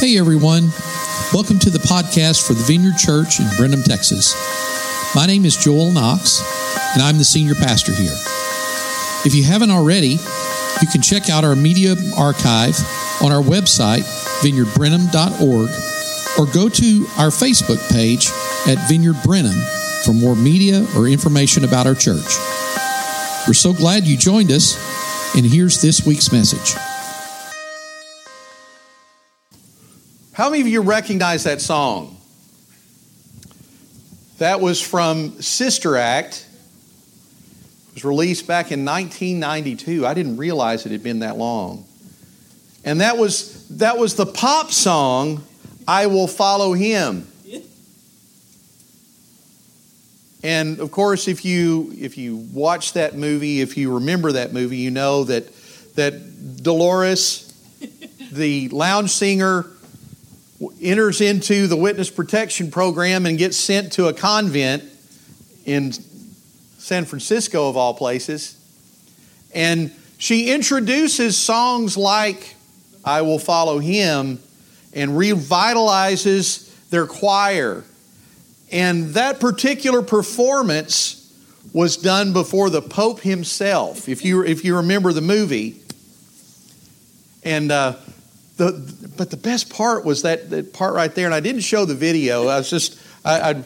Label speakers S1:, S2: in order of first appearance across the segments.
S1: Hey everyone, welcome to the podcast for the Vineyard Church in Brenham, Texas. My name is Joel Knox, and I'm the senior pastor here. If you haven't already, you can check out our media archive on our website, vineyardbrenham.org, or go to our Facebook page at Vineyard Brenham for more media or information about our church. We're so glad you joined us, and here's this week's message.
S2: How many of you recognize that song? That was from Sister Act. It was released back in 1992. I didn't realize it had been that long. And that was that was the pop song I will follow him. And of course if you if you watch that movie, if you remember that movie, you know that that Dolores the lounge singer enters into the witness protection program and gets sent to a convent in San Francisco, of all places. And she introduces songs like I Will Follow Him and revitalizes their choir. And that particular performance was done before the Pope himself, if you, if you remember the movie. And uh, the, but the best part was that, that part right there, and I didn't show the video. I was just I, I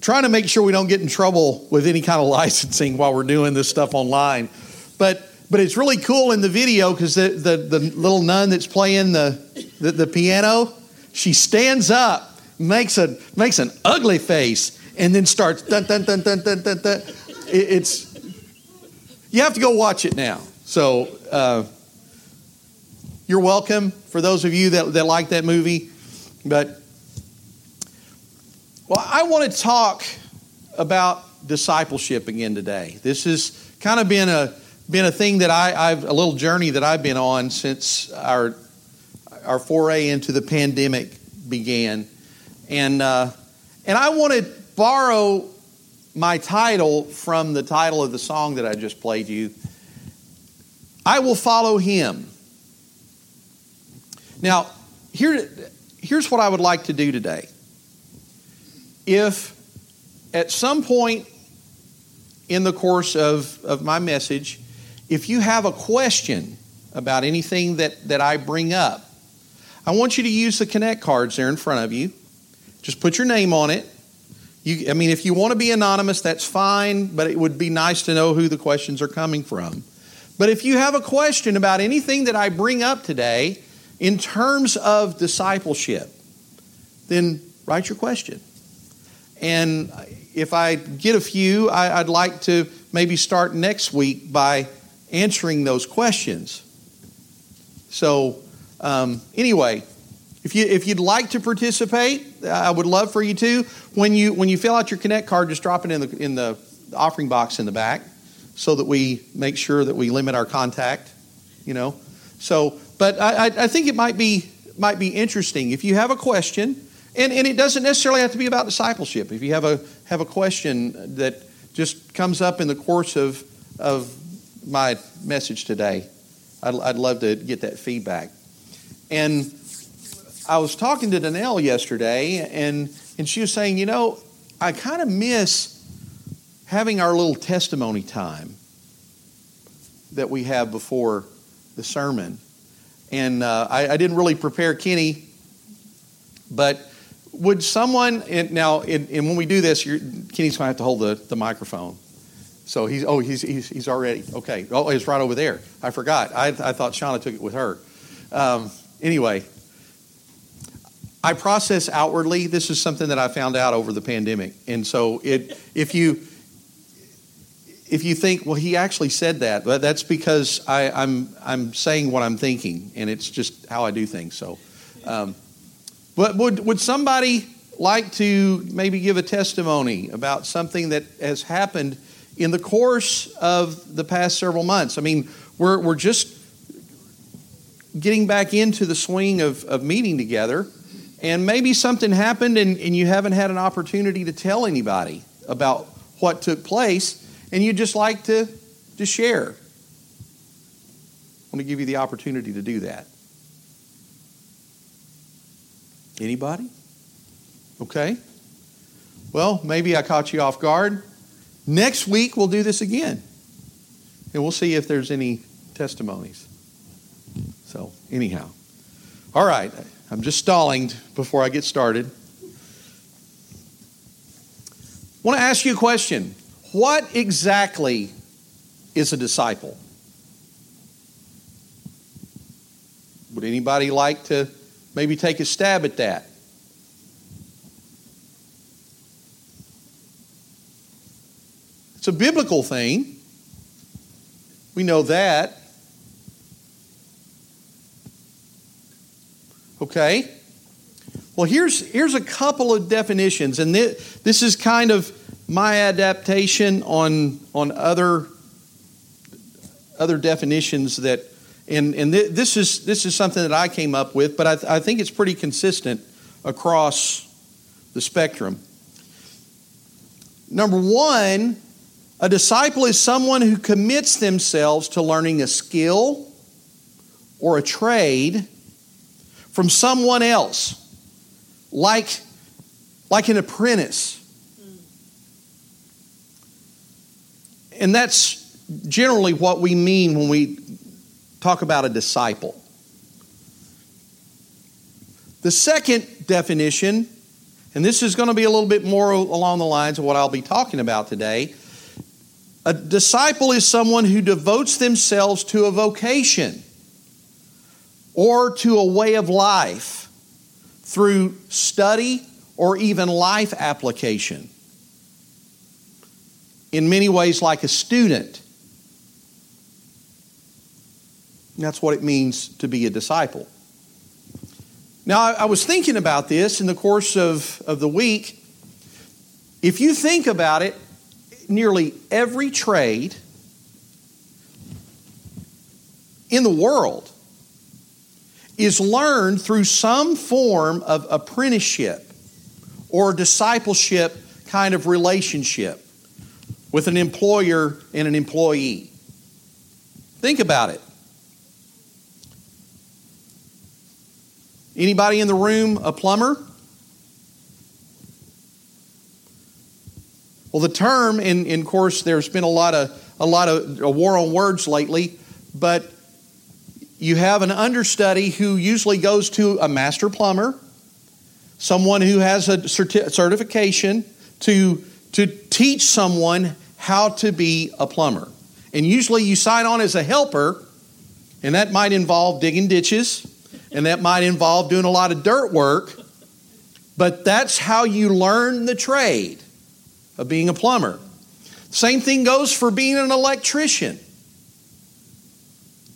S2: trying to make sure we don't get in trouble with any kind of licensing while we're doing this stuff online. But but it's really cool in the video because the, the, the little nun that's playing the, the, the piano, she stands up, makes a makes an ugly face, and then starts dun dun dun dun dun dun. dun. It, it's you have to go watch it now. So. Uh, you're welcome for those of you that, that like that movie. But, well, I want to talk about discipleship again today. This has kind of been a been a thing that I, I've a little journey that I've been on since our our foray into the pandemic began, and uh, and I want to borrow my title from the title of the song that I just played you. I will follow him. Now, here, here's what I would like to do today. If at some point in the course of, of my message, if you have a question about anything that, that I bring up, I want you to use the Connect cards there in front of you. Just put your name on it. You, I mean, if you want to be anonymous, that's fine, but it would be nice to know who the questions are coming from. But if you have a question about anything that I bring up today, in terms of discipleship, then write your question. And if I get a few, I, would like to maybe start next week by answering those questions. So, um, anyway, if you if you'd like to participate, I would love for you to. When you when you fill out your Connect card, just drop it in the in the offering box in the back, so that we make sure that we limit our contact. You know, so but I, I think it might be, might be interesting. If you have a question, and, and it doesn't necessarily have to be about discipleship. If you have a, have a question that just comes up in the course of, of my message today, I'd, I'd love to get that feedback. And I was talking to Danelle yesterday, and, and she was saying, you know, I kind of miss having our little testimony time that we have before the sermon. And uh, I, I, didn't really prepare Kenny, but would someone, and now, and, and when we do this, Kenny's going to have to hold the, the microphone. So he's, oh, he's, he's, he's already, okay. Oh, it's right over there. I forgot. I, I thought Shauna took it with her. Um, anyway, I process outwardly. This is something that I found out over the pandemic. And so it, if you, if you think, well, he actually said that, but that's because I, am I'm, I'm saying what I'm thinking, and it's just how I do things. So, um, but would would somebody like to maybe give a testimony about something that has happened in the course of the past several months? I mean, we're we're just getting back into the swing of, of meeting together, and maybe something happened, and, and you haven't had an opportunity to tell anybody about what took place and you'd just like to, to share, I want to give you the opportunity to do that. Anybody? Okay. Well, maybe I caught you off guard. Next week, we'll do this again. And we'll see if there's any testimonies. So, anyhow. All right. I'm just stalling before I get started. I want to ask you a question. What exactly is a disciple? Would anybody like to maybe take a stab at that? It's a biblical thing. We know that. Okay? Well, here's, here's a couple of definitions, and this, this is kind of my adaptation on, on other, other definitions that, and, and th- this, is, this is something that I came up with, but I, th- I think it's pretty consistent across the spectrum. Number one, a disciple is someone who commits themselves to learning a skill or a trade from someone else, like, like an apprentice. And that's generally what we mean when we talk about a disciple. The second definition, and this is going to be a little bit more along the lines of what I'll be talking about today a disciple is someone who devotes themselves to a vocation or to a way of life through study or even life application. In many ways, like a student. And that's what it means to be a disciple. Now, I was thinking about this in the course of, of the week. If you think about it, nearly every trade in the world is learned through some form of apprenticeship or discipleship kind of relationship with an employer and an employee. Think about it. Anybody in the room a plumber? Well, the term, in, in course, there's been a lot of a lot of a war on words lately, but you have an understudy who usually goes to a master plumber, someone who has a certi- certification to to teach someone how to be a plumber. And usually you sign on as a helper, and that might involve digging ditches, and that might involve doing a lot of dirt work, but that's how you learn the trade of being a plumber. Same thing goes for being an electrician.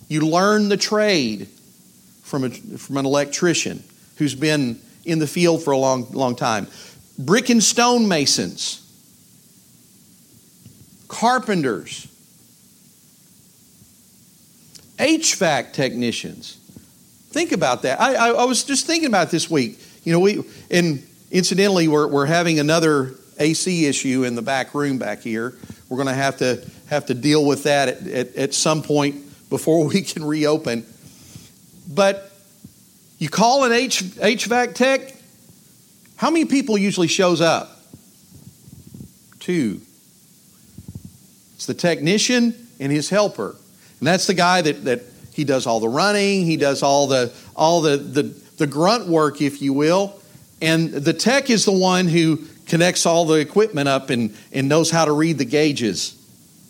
S2: You learn the trade from, a, from an electrician who's been in the field for a long, long time. Brick and stone masons, carpenters, HVAC technicians. Think about that. I, I, I was just thinking about this week. You know, we and incidentally, we're, we're having another AC issue in the back room back here. We're going to have to have to deal with that at, at, at some point before we can reopen. But you call an H, HVAC tech, how many people usually shows up? Two. It's the technician and his helper. And that's the guy that, that he does all the running, he does all the all the, the, the grunt work, if you will. And the tech is the one who connects all the equipment up and, and knows how to read the gauges,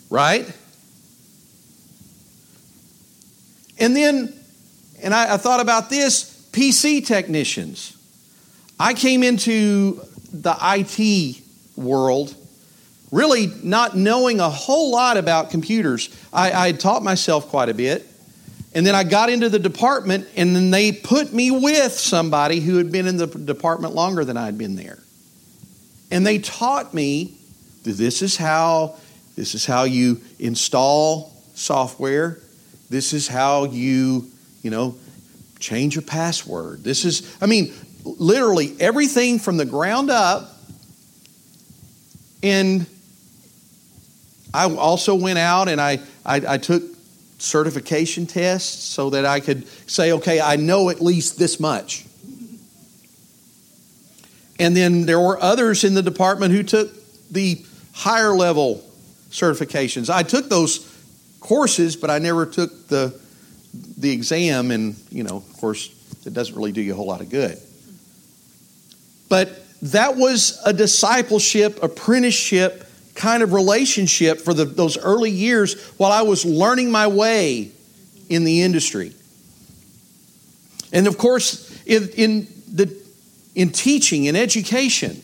S2: right? And then, and I, I thought about this PC technicians. I came into the IT world really not knowing a whole lot about computers. I, I had taught myself quite a bit. And then I got into the department, and then they put me with somebody who had been in the department longer than I'd been there. And they taught me this is how this is how you install software. This is how you, you know, change a password. This is I mean, literally everything from the ground up. And I also went out and I, I, I took certification tests so that I could say, okay, I know at least this much. And then there were others in the department who took the higher level certifications. I took those courses, but I never took the the exam, and you know, of course, it doesn't really do you a whole lot of good. But that was a discipleship, apprenticeship kind of relationship for the, those early years while I was learning my way in the industry. And of course, in, in, the, in teaching, in education,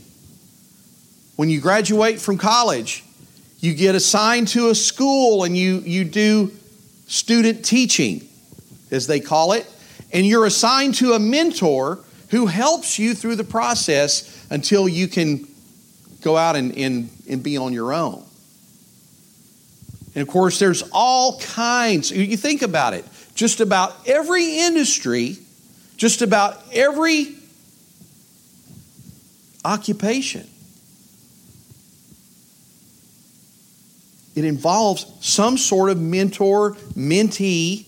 S2: when you graduate from college, you get assigned to a school and you, you do student teaching, as they call it, and you're assigned to a mentor who helps you through the process until you can go out and, and, and be on your own. And of course, there's all kinds, you think about it, just about every industry, just about every occupation. It involves some sort of mentor mentee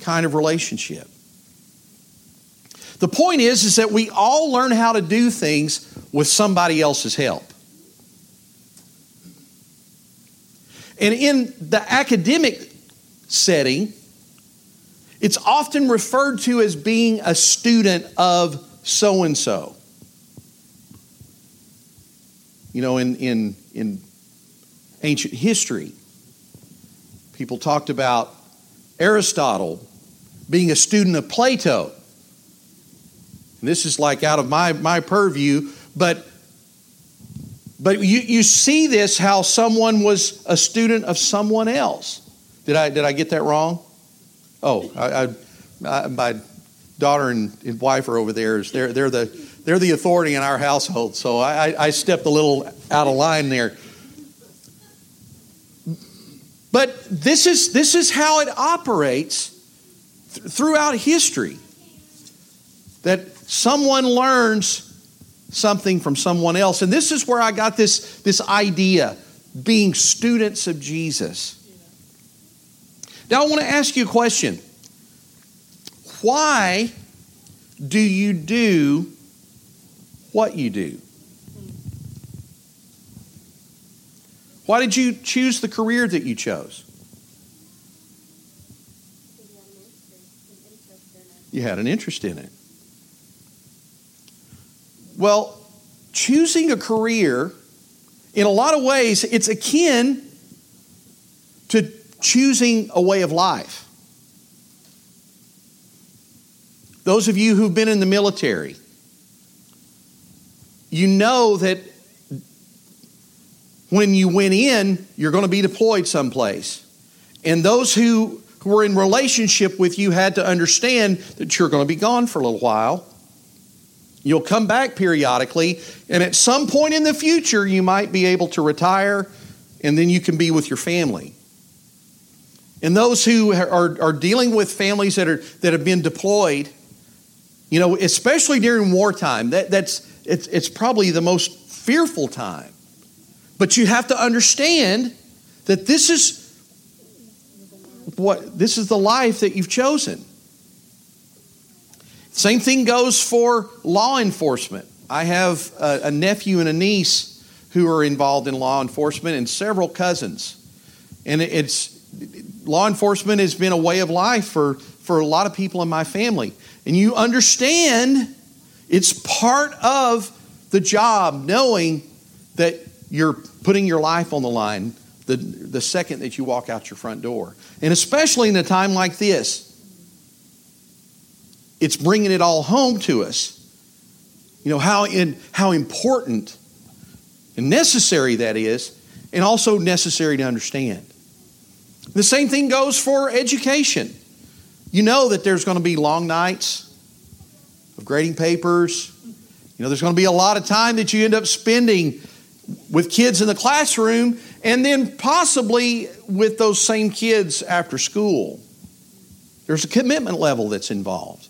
S2: kind of relationship. The point is, is that we all learn how to do things with somebody else's help. And in the academic setting, it's often referred to as being a student of so and so. You know, in, in, in ancient history, people talked about Aristotle being a student of Plato. And this is like out of my, my purview, but but you, you see this how someone was a student of someone else. Did I, did I get that wrong? Oh, I, I, my daughter and, and, wife are over there. They're, they're, the, they're the authority in our household, so I, I stepped a little out of line there. But this is, this is how it operates th- throughout history that someone learns something from someone else. And this is where I got this, this idea being students of Jesus. Now, I want to ask you a question. Why do you do what you do? Why did you choose the career that you chose? You had an interest in it. Well, choosing a career, in a lot of ways, it's akin to choosing a way of life. Those of you who've been in the military, you know that when you went in, you're going to be deployed someplace. And those who were in relationship with you had to understand that you're going to be gone for a little while. You'll come back periodically, and at some point in the future, you might be able to retire, and then you can be with your family. And those who are, are dealing with families that, are, that have been deployed, you know, especially during wartime, that, that's, it's, it's probably the most fearful time. But you have to understand that this is what this is the life that you've chosen. Same thing goes for law enforcement. I have a, a nephew and a niece who are involved in law enforcement and several cousins. And it's law enforcement has been a way of life for, for a lot of people in my family. And you understand it's part of the job knowing that you're putting your life on the line the, the second that you walk out your front door. And especially in a time like this, it's bringing it all home to us. You know, how, in, how important and necessary that is, and also necessary to understand. The same thing goes for education. You know that there's going to be long nights of grading papers. You know, there's going to be a lot of time that you end up spending with kids in the classroom and then possibly with those same kids after school. There's a commitment level that's involved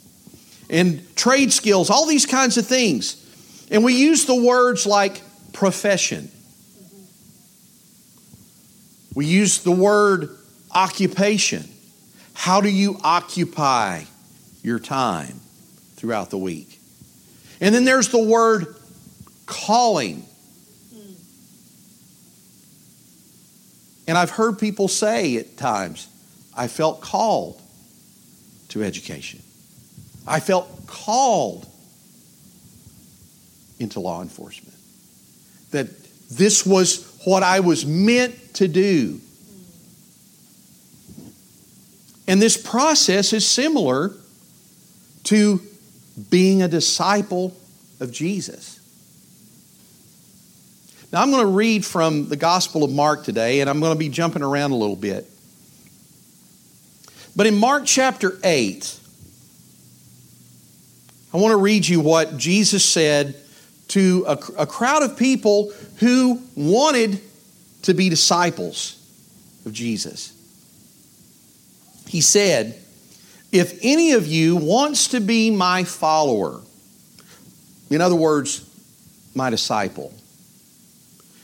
S2: and trade skills, all these kinds of things. And we use the words like profession. We use the word occupation. How do you occupy your time throughout the week? And then there's the word calling. And I've heard people say at times, I felt called to education. I felt called into law enforcement. That this was what I was meant to do. And this process is similar to being a disciple of Jesus. Now, I'm going to read from the Gospel of Mark today, and I'm going to be jumping around a little bit. But in Mark chapter 8, I want to read you what Jesus said to a, a crowd of people who wanted to be disciples of Jesus. He said, If any of you wants to be my follower, in other words, my disciple,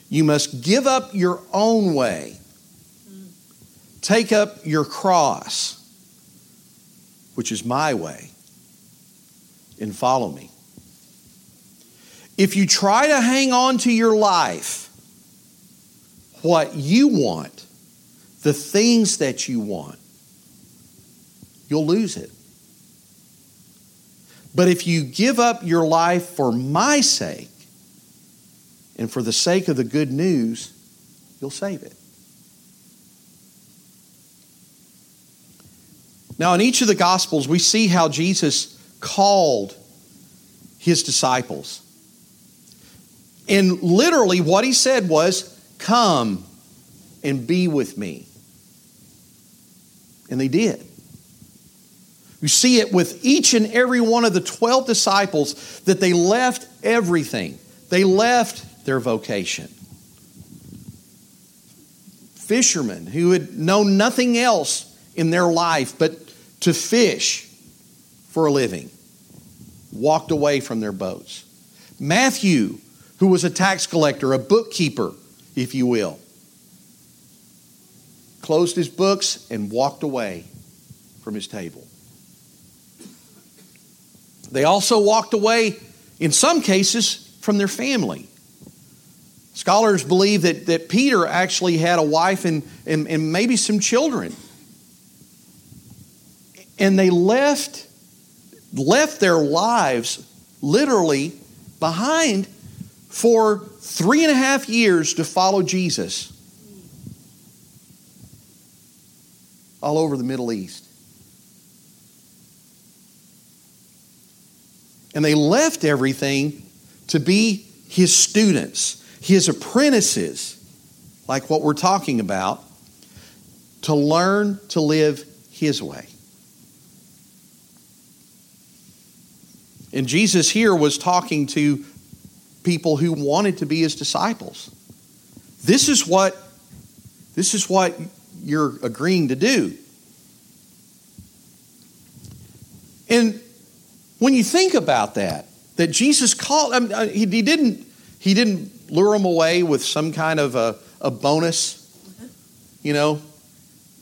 S2: you must give up your own way, take up your cross, which is my way, and follow me. If you try to hang on to your life, what you want, the things that you want, you'll lose it. But if you give up your life for my sake and for the sake of the good news, you'll save it. Now, in each of the Gospels, we see how Jesus called his disciples. And literally, what he said was, Come and be with me. And they did. You see it with each and every one of the 12 disciples that they left everything, they left their vocation. Fishermen who had known nothing else in their life but to fish for a living walked away from their boats. Matthew, who was a tax collector, a bookkeeper, if you will, closed his books and walked away from his table. They also walked away, in some cases, from their family. Scholars believe that, that Peter actually had a wife and, and, and maybe some children. And they left, left their lives literally behind for three and a half years to follow Jesus all over the Middle East. And they left everything to be his students, his apprentices, like what we're talking about, to learn to live his way. And Jesus here was talking to people who wanted to be his disciples. This is what this is what you're agreeing to do. And when you think about that, that Jesus called, I mean, uh, he, he, didn't, he didn't lure them away with some kind of a, a bonus. You know,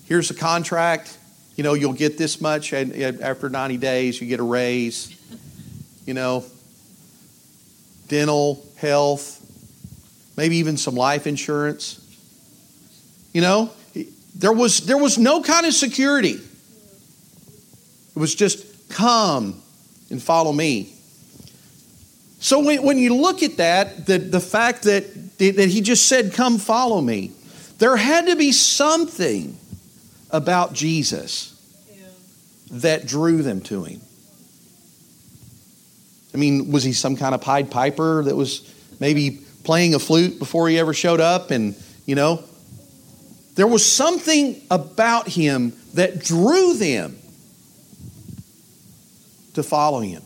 S2: here's a contract. You know, you'll get this much, and after 90 days, you get a raise. You know, dental, health, maybe even some life insurance. You know, there was, there was no kind of security. It was just come and follow me. So when, when you look at that, the, the fact that, that he just said, come follow me, there had to be something about Jesus that drew them to him. I mean, was he some kind of Pied Piper that was maybe playing a flute before he ever showed up? And, you know, there was something about him that drew them to follow him.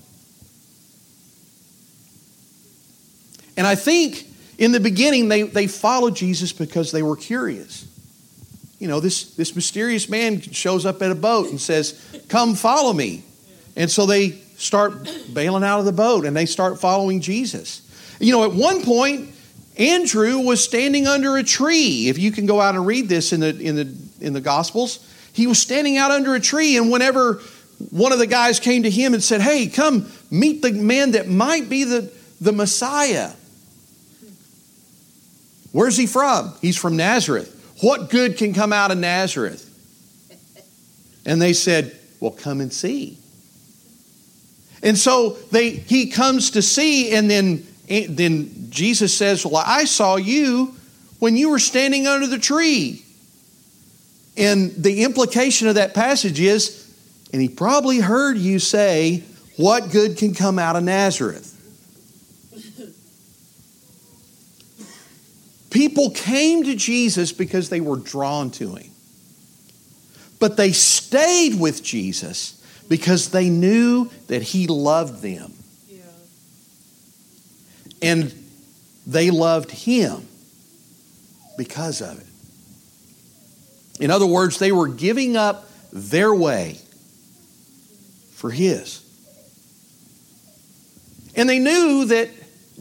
S2: And I think in the beginning they, they followed Jesus because they were curious. You know, this, this mysterious man shows up at a boat and says, Come follow me. And so they start bailing out of the boat and they start following Jesus. You know, at one point, Andrew was standing under a tree. If you can go out and read this in the, in the, in the Gospels, he was standing out under a tree, and whenever one of the guys came to him and said, Hey, come meet the man that might be the, the Messiah. Where's he from? He's from Nazareth. What good can come out of Nazareth? And they said, Well, come and see. And so they, he comes to see, and then, then Jesus says, Well, I saw you when you were standing under the tree. And the implication of that passage is, and he probably heard you say, What good can come out of Nazareth? People came to Jesus because they were drawn to him. But they stayed with Jesus because they knew that he loved them. Yeah. And they loved him because of it. In other words, they were giving up their way for his. And they knew that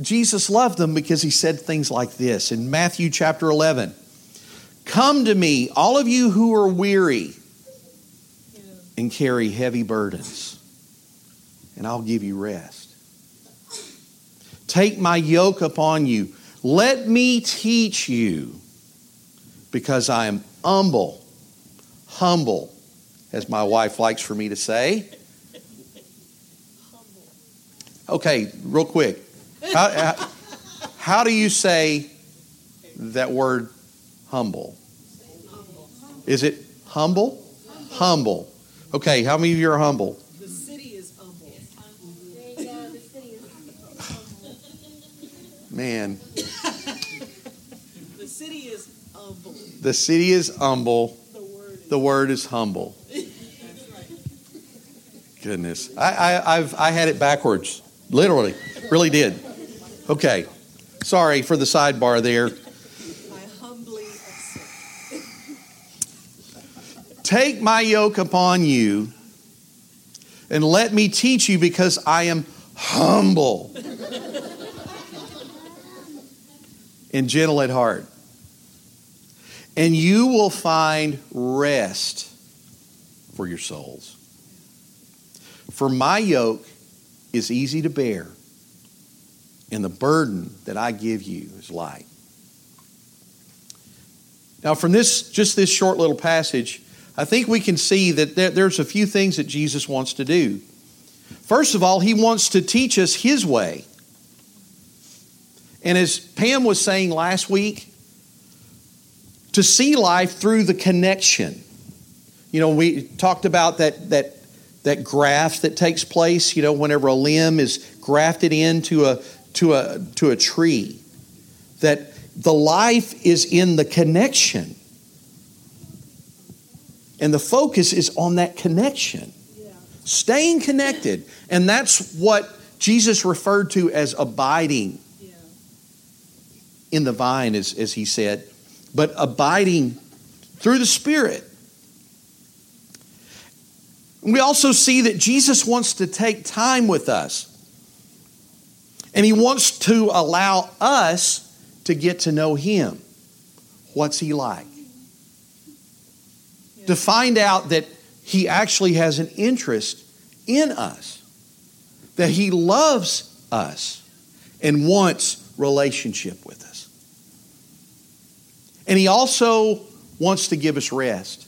S2: Jesus loved them because he said things like this in Matthew chapter 11 Come to me, all of you who are weary and carry heavy burdens, and I'll give you rest. Take my yoke upon you. Let me teach you, because I am humble, humble, as my wife likes for me to say. Okay, real quick. How, how, how do you say that word humble? Is it humble? Humble. Okay, how many of you are humble?
S3: The city is humble.
S2: Man.
S3: the city is humble.
S2: The city is humble.
S3: The word is,
S2: the word is humble. Goodness. I, I, I've, I had it backwards. Literally. Really did. Okay. Sorry for the sidebar there. Take my yoke upon you and let me teach you because I am humble and gentle at heart. And you will find rest for your souls. For my yoke is easy to bear and the burden that I give you is light. Now, from this, just this short little passage, I think we can see that there, there's a few things that Jesus wants to do. First of all, he wants to teach us his way. And as Pam was saying last week, to see life through the connection. You know, we talked about that, that, that graft that takes place, you know, whenever a limb is grafted into a, to a, to a tree. That the life is in the connection. And the focus is on that connection. Yeah. Staying connected. And that's what Jesus referred to as abiding yeah. in the vine, as, as he said, but abiding through the Spirit. We also see that Jesus wants to take time with us. And he wants to allow us to get to know him. What's he like? To find out that he actually has an interest in us, that he loves us and wants relationship with us. And he also wants to give us rest.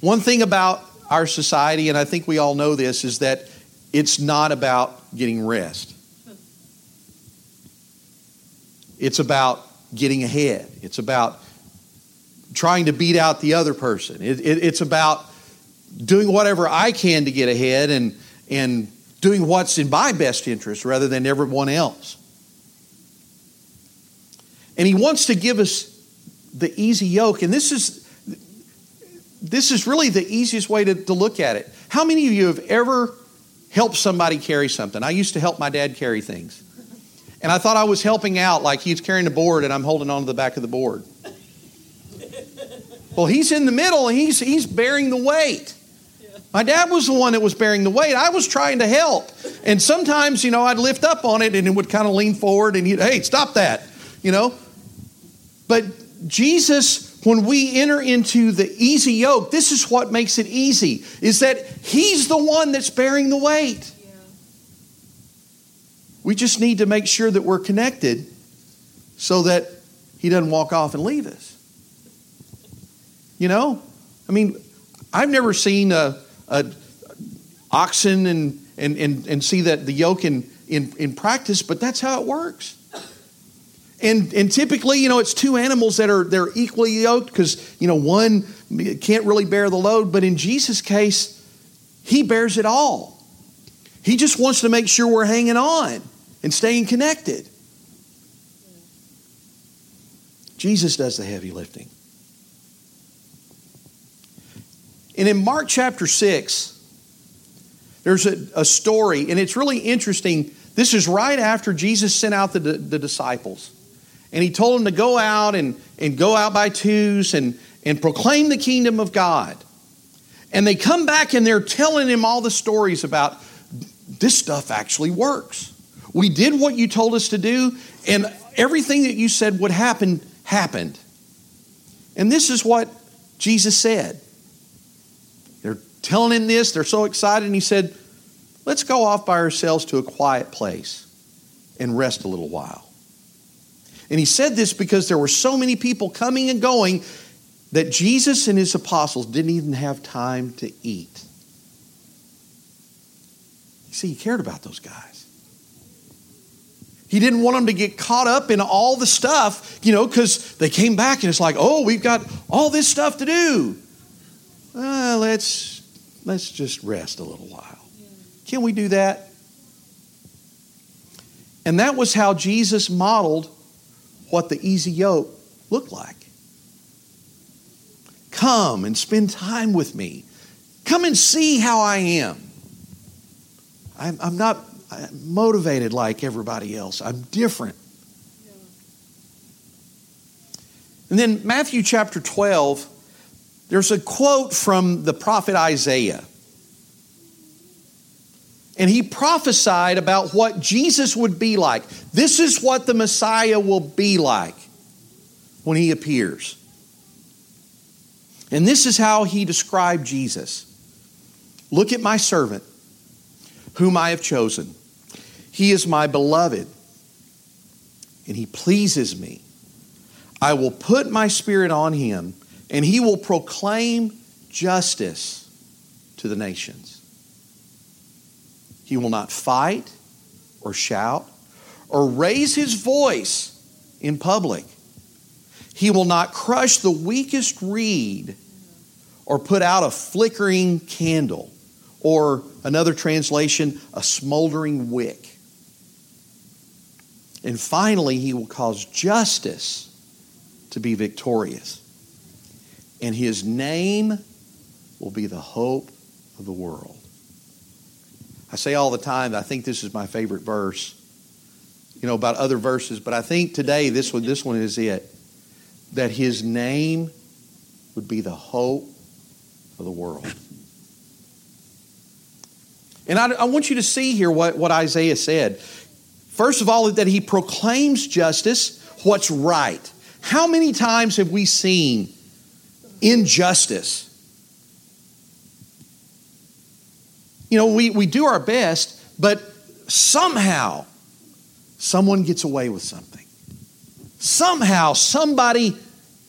S2: One thing about our society, and I think we all know this, is that it's not about getting rest. It's about getting ahead. It's about trying to beat out the other person. It, it, it's about doing whatever I can to get ahead and, and doing what's in my best interest rather than everyone else. And he wants to give us the easy yoke. And this is this is really the easiest way to, to look at it. How many of you have ever helped somebody carry something? I used to help my dad carry things. And I thought I was helping out, like he's carrying the board and I'm holding on to the back of the board. Well, he's in the middle and he's, he's bearing the weight. My dad was the one that was bearing the weight. I was trying to help. And sometimes, you know, I'd lift up on it and it would kind of lean forward and he'd, hey, stop that, you know. But Jesus, when we enter into the easy yoke, this is what makes it easy, is that he's the one that's bearing the weight. We just need to make sure that we're connected so that he doesn't walk off and leave us. You know? I mean, I've never seen a, a oxen and, and, and, and see that the yoke in, in, in practice, but that's how it works. And, and typically, you know, it's two animals that are they're equally yoked because, you know, one can't really bear the load. But in Jesus' case, he bears it all. He just wants to make sure we're hanging on and staying connected. Jesus does the heavy lifting. And in Mark chapter 6, there's a, a story, and it's really interesting. This is right after Jesus sent out the, the disciples. And he told them to go out and, and go out by twos and, and proclaim the kingdom of God. And they come back and they're telling him all the stories about this stuff actually works. We did what you told us to do, and everything that you said would happen happened. And this is what Jesus said. Telling him this, they're so excited, and he said, Let's go off by ourselves to a quiet place and rest a little while. And he said this because there were so many people coming and going that Jesus and his apostles didn't even have time to eat. You see, he cared about those guys. He didn't want them to get caught up in all the stuff, you know, because they came back and it's like, oh, we've got all this stuff to do. Uh, let's let's just rest a little while. Can we do that? And that was how Jesus modeled what the easy yoke looked like. Come and spend time with me. Come and see how I am. I'm, I'm not motivated like everybody else, I'm different. And then Matthew chapter 12, there's a quote from the prophet Isaiah. And he prophesied about what Jesus would be like. This is what the Messiah will be like when he appears. And this is how he described Jesus Look at my servant, whom I have chosen. He is my beloved, and he pleases me. I will put my spirit on him, and he will proclaim justice to the nations. He will not fight or shout or raise his voice in public. He will not crush the weakest reed or put out a flickering candle or another translation, a smoldering wick. And finally, he will cause justice to be victorious. And his name will be the hope of the world. I say all the time, I think this is my favorite verse. You know, about other verses, but I think today this one, this one is it. That his name would be the hope of the world. And I, I want you to see here what, what Isaiah said. First of all, that he proclaims justice, what's right. How many times have we seen injustice? You know, we, we do our best, but somehow someone gets away with something. Somehow somebody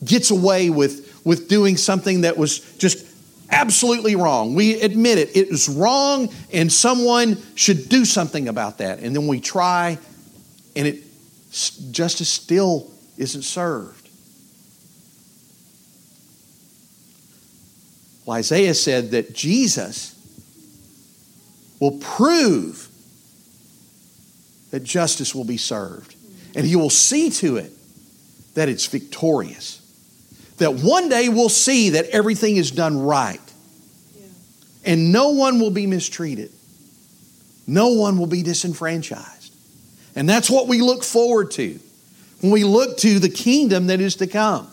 S2: gets away with, with doing something that was just absolutely wrong. We admit it. It is wrong, and someone should do something about that. And then we try, and it justice still isn't served. Well, Isaiah said that Jesus will prove that justice will be served. And he will see to it that it's victorious. That one day we'll see that everything is done right. And no one will be mistreated. No one will be disenfranchised. And that's what we look forward to when we look to the kingdom that is to come.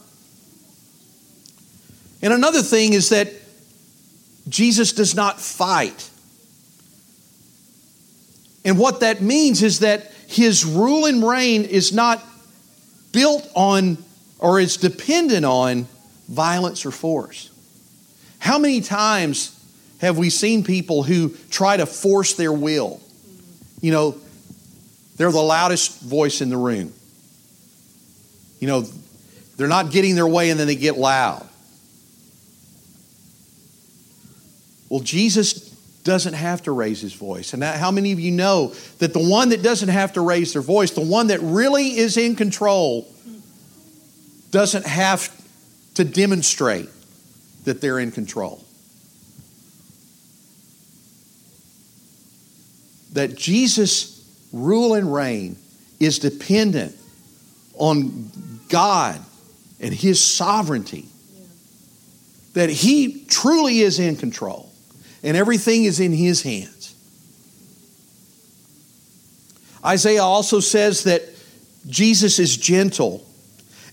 S2: And another thing is that Jesus does not fight. And what that means is that his rule and reign is not built on or is dependent on violence or force. How many times have we seen people who try to force their will? You know, They're the loudest voice in the room. You know, they're not getting their way and then they get loud. Well, Jesus doesn't have to raise his voice. And how many of you know that the one that doesn't have to raise their voice, the one that really is in control, doesn't have to demonstrate that they're in control? That Jesus' rule and reign is dependent on God and His sovereignty. That He truly is in control and everything is in His hands. Isaiah also says that Jesus is gentle,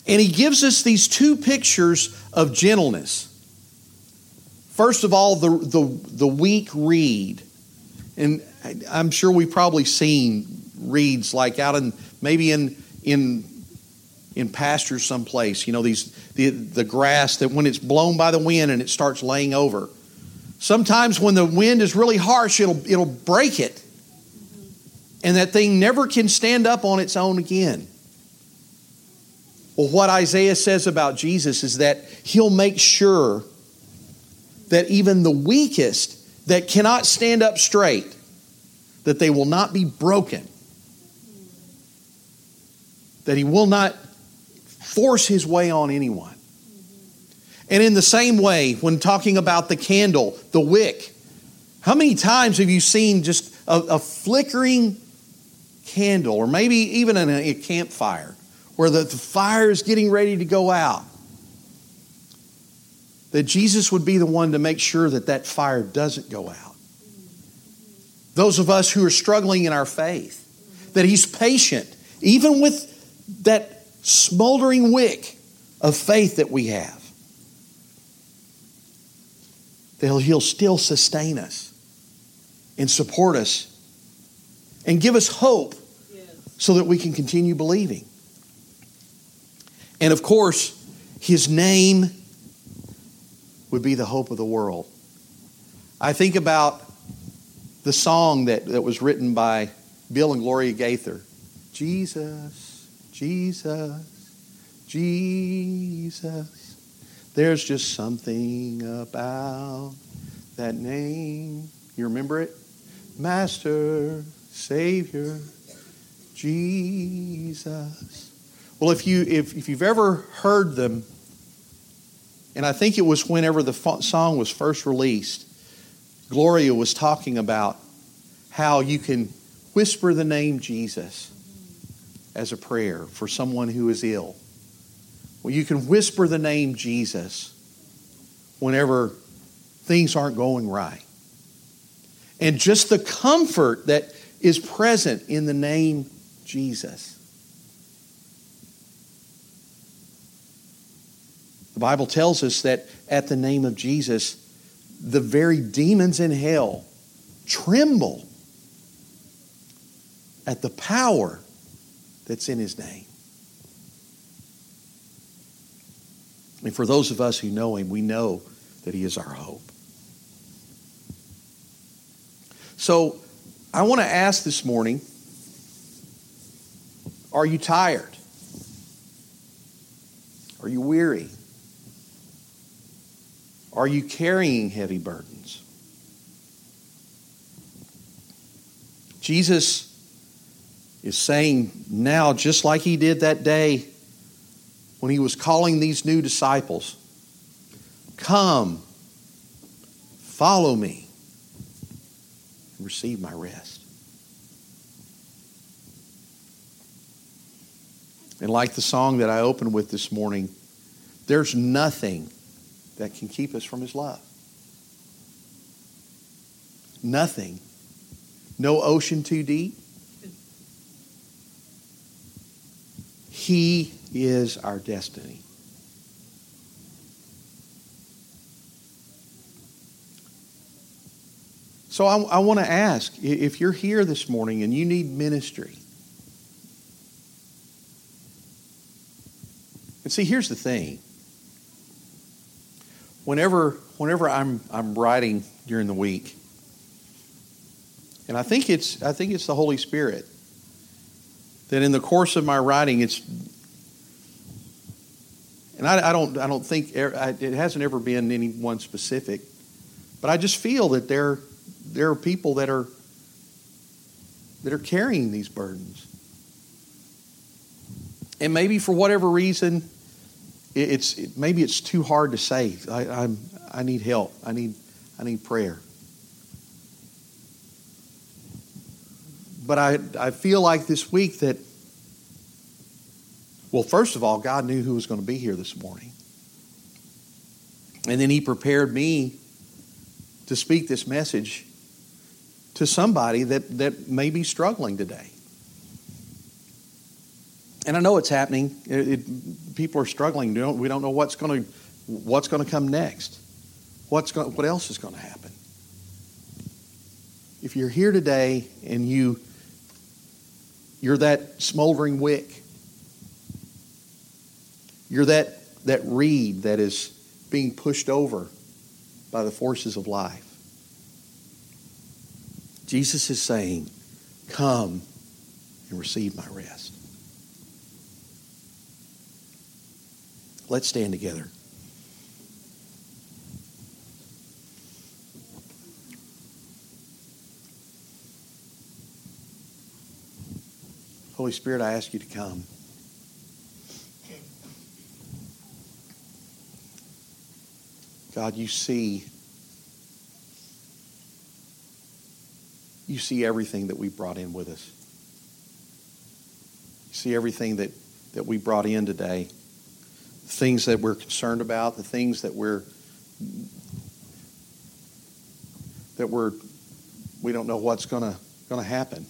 S2: and He gives us these two pictures of gentleness. First of all, the, the, the weak reed. And I'm sure we've probably seen reeds like out in maybe in in in pastures someplace. You know these the the grass that when it's blown by the wind and it starts laying over. Sometimes when the wind is really harsh, it'll it'll break it, and that thing never can stand up on its own again. Well, what Isaiah says about Jesus is that he'll make sure that even the weakest that cannot stand up straight, that they will not be broken that he will not force his way on anyone. And in the same way, when talking about the candle, the wick, how many times have you seen just a, a flickering candle, or maybe even in a, a campfire, where the, the fire is getting ready to go out? That Jesus would be the one to make sure that that fire doesn't go out. Those of us who are struggling in our faith, that He's patient, even with that smoldering wick of faith that we have. That He'll still sustain us and support us and give us hope so that we can continue believing. And of course, His name would be the hope of the world. I think about the song that, that was written by Bill and Gloria Gaither Jesus, Jesus, Jesus. There's just something about that name. You remember it? Master, Savior, Jesus. Well, if, you, if, if you've ever heard them, and I think it was whenever the song was first released, Gloria was talking about how you can whisper the name Jesus as a prayer for someone who is ill. Well, you can whisper the name Jesus whenever things aren't going right. And just the comfort that is present in the name Jesus. The Bible tells us that at the name of Jesus, the very demons in hell tremble at the power that's in his name. And for those of us who know him, we know that he is our hope. So I want to ask this morning are you tired? Are you weary? Are you carrying heavy burdens? Jesus is saying now, just like he did that day when he was calling these new disciples, come, follow me, and receive my rest. And like the song that I opened with this morning, there's nothing that can keep us from his love. Nothing. No ocean too deep. He is our destiny. So I, I want to ask if you're here this morning and you need ministry. And see, here's the thing. Whenever, whenever I'm, I'm writing during the week, and I think it's, I think it's the Holy Spirit that in the course of my writing, it's and I, I don't I don't think er, it hasn't ever been any one specific, but I just feel that there there are people that are that are carrying these burdens, and maybe for whatever reason, it's it, maybe it's too hard to say. I, I'm I need help. I need I need prayer. But I I feel like this week that well, first of all, God knew who was going to be here this morning. And then He prepared me to speak this message to somebody that, that may be struggling today. And I know it's happening. It, it, people are struggling. We don't, we don't know what's going to what's going to come next. What's going, what else is going to happen? If you're here today and you you're that smoldering wick, you're that that reed that is being pushed over by the forces of life. Jesus is saying, Come and receive my rest. Let's stand together. Holy Spirit, I ask you to come. God, you see you see everything that we brought in with us. You see everything that, that we brought in today. The things that we're concerned about, the things that we're that we're we don't know what's gonna gonna happen.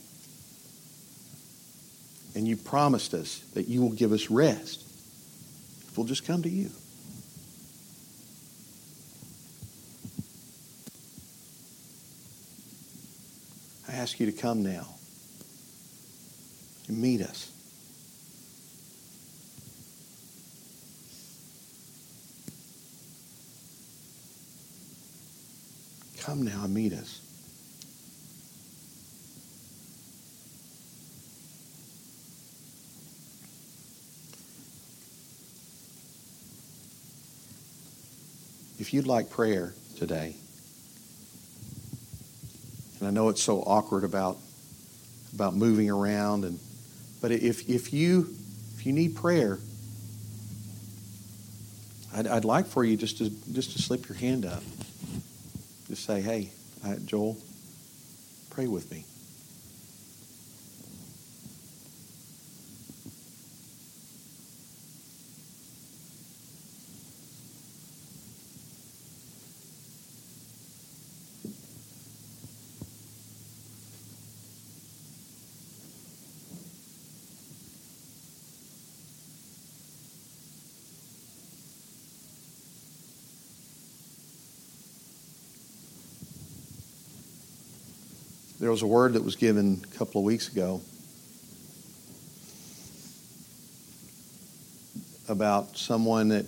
S2: And you promised us that you will give us rest if we'll just come to you. I ask you to come now and meet us. Come now and meet us. If you'd like prayer today, and I know it's so awkward about about moving around and but if if you if you need prayer, I'd, I'd like for you just to just to slip your hand up. Just say, "Hey, Joel, pray with me." There was a word that was given a couple of weeks ago about someone that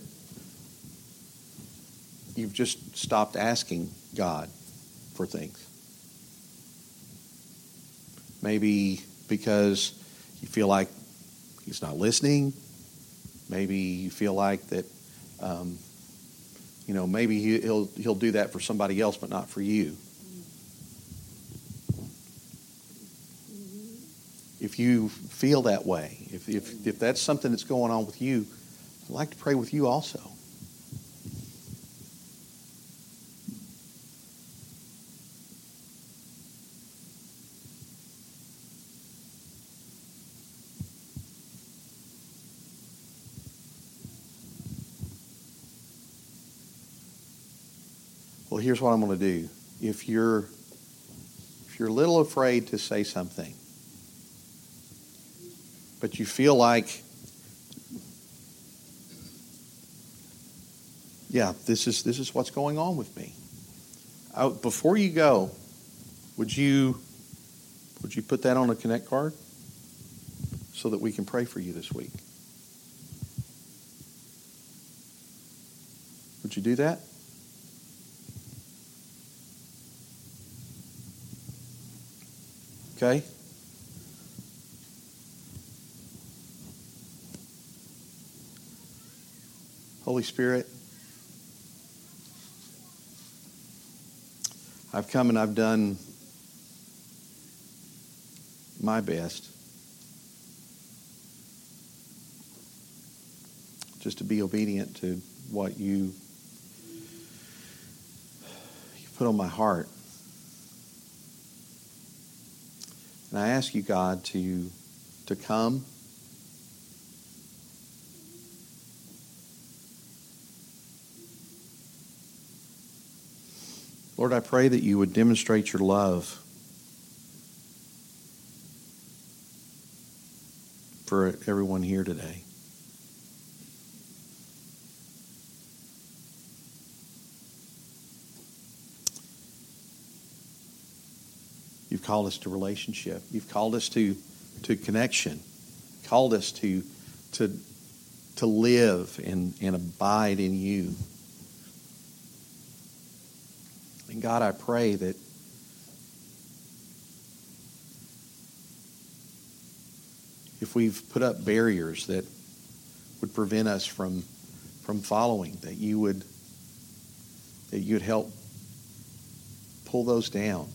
S2: you've just stopped asking God for things. Maybe because you feel like He's not listening. Maybe you feel like that, um, you know, maybe he, he'll he'll do that for somebody else, but not for you. If you feel that way, if, if, if that's something that's going on with you, I'd like to pray with you also. Well, here's what I'm going to do. If you're if you're a little afraid to say something, but you feel like, yeah, this is this is what's going on with me. I, before you go, would you would you put that on a connect card so that we can pray for you this week? Would you do that? Okay. Holy Spirit, I've come and I've done my best just to be obedient to what you, you put on my heart. And I ask you, God, to, to come. Lord, I pray that you would demonstrate your love for everyone here today. You've called us to relationship. You've called us to, to connection. Called us to, to, to live and, and abide in you. And God, I pray that if we've put up barriers that would prevent us from, from following, that you would that you'd help pull those down.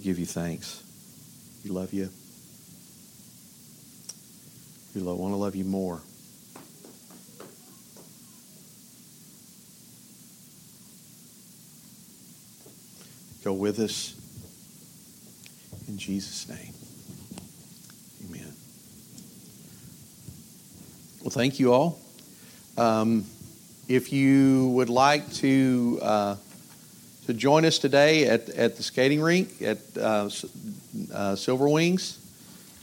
S2: Give you thanks. We love you. We love, want to love you more. Go with us. In Jesus' name. Amen. Well, thank you all. Um, if you would like to uh, to join us today at, at the skating rink at uh, uh, Silver Wings,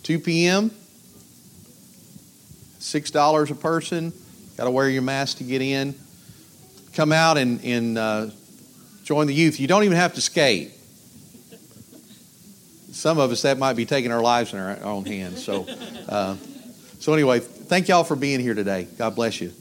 S2: 2 p.m. Six dollars a person. Got to wear your mask to get in. Come out and, and uh, join the youth. You don't even have to skate. Some of us that might be taking our lives in our own hands. So, uh, so anyway, thank y'all for being here today. God bless you.